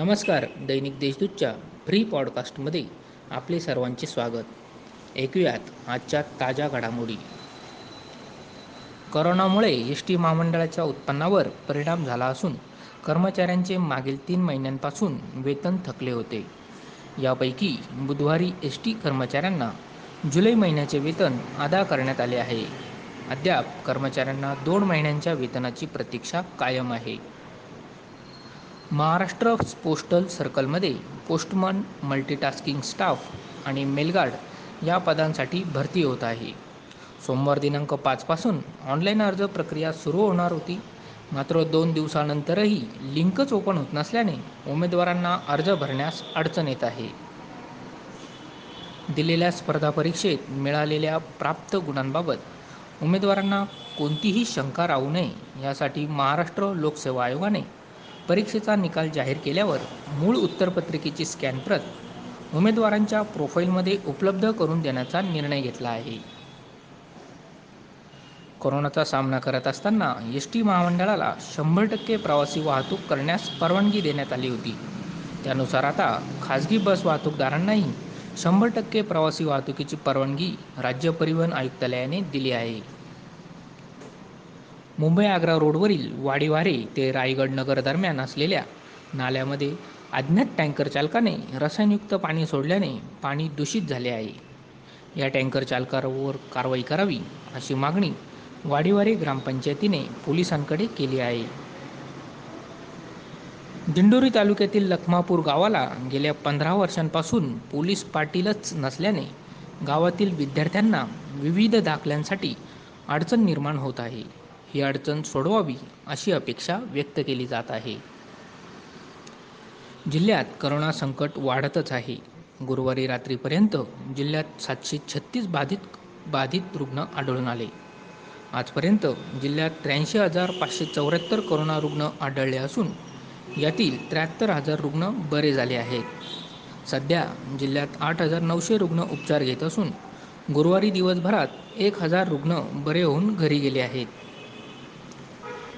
नमस्कार दैनिक देशदूतच्या फ्री पॉडकास्टमध्ये आपले सर्वांचे स्वागत. ऐकूयात आजच्या ताज्या घडामोडी. करोनामुळे एस टी महामंडळाच्या उत्पन्नावर परिणाम झाला असून कर्मचाऱ्यांचे मागील तीन महिन्यांपासून वेतन थकले होते. यापैकी बुधवारी एस टी कर्मचाऱ्यांना जुलै महिन्याचे वेतन अदा करण्यात आले आहे. अद्याप कर्मचाऱ्यांना दोन महिन्यांच्या वेतनाची प्रतीक्षा कायम आहे. महाराष्ट्र पोस्टल सर्कलमध्ये पोस्टमन मल्टीटास्किंग स्टाफ आणि मेलगार्ड या पदांसाठी भरती होत आहे. सोमवार दिनांक पाचपासून ऑनलाईन अर्ज प्रक्रिया सुरू होणार होती. मात्र दोन दिवसानंतरही लिंकच ओपन होत नसल्याने उमेदवारांना अर्ज भरण्यास अडचण येत आहे. दिलेल्या स्पर्धा परीक्षेत मिळालेल्या प्राप्त गुणांबाबत उमेदवारांना कोणतीही शंका राहू नये यासाठी महाराष्ट्र लोकसेवा आयोगाने परीक्षेचा निकाल जाहीर केल्यावर मूळ उत्तरपत्रिकेची स्कॅन प्रत उमेदवारांच्या प्रोफाईलमध्ये उपलब्ध करून देण्याचा निर्णय घेतला आहे. कोरोनाचा सामना करत असताना एस टी महामंडळाला शंभर टक्के प्रवासी वाहतूक करण्यास परवानगी देण्यात आली होती. त्यानुसार आता खाजगी बस वाहतूकदारांनाही शंभर टक्के प्रवासी वाहतुकीची परवानगी राज्य परिवहन आयुक्तालयाने दिली आहे. मुंबई आग्रा रोडवरील वाडीवारे ते रायगड नगर दरम्यान असलेल्या नाल्यामध्ये अज्ञात टँकर चालकाने रसायनयुक्त पाणी सोडल्याने पाणी दूषित झाले आहे. या टँकर चालकावर कारवाई करावी अशी मागणी वाडीवारे ग्रामपंचायतीने पोलिसांकडे केली आहे. दिंडोरी तालुक्यातील लखमापूर गावाला गेल्या पंधरा वर्षांपासून पोलीस पाटीलच नसल्याने गावातील विद्यार्थ्यांना विविध दाखल्यांसाठी अडचण निर्माण होत आहे. ही अडचण सोडवावी अशी अपेक्षा व्यक्त केली जात आहे. जिल्ह्यात करोना संकट वाढतच आहे. गुरुवारी रात्रीपर्यंत जिल्ह्यात सातशे छत्तीस बाधित बाधित रुग्ण आढळून आले. आजपर्यंत जिल्ह्यात त्र्याऐंशी हजार पाचशे चौऱ्याहत्तर करोना रुग्ण आढळले असून यातील त्र्याहत्तर हजार रुग्ण बरे झाले आहेत. सध्या जिल्ह्यात आठ हजार नऊशे रुग्ण उपचार घेत असून गुरुवारी दिवसभरात एक हजार रुग्ण बरे होऊन घरी गेले आहेत.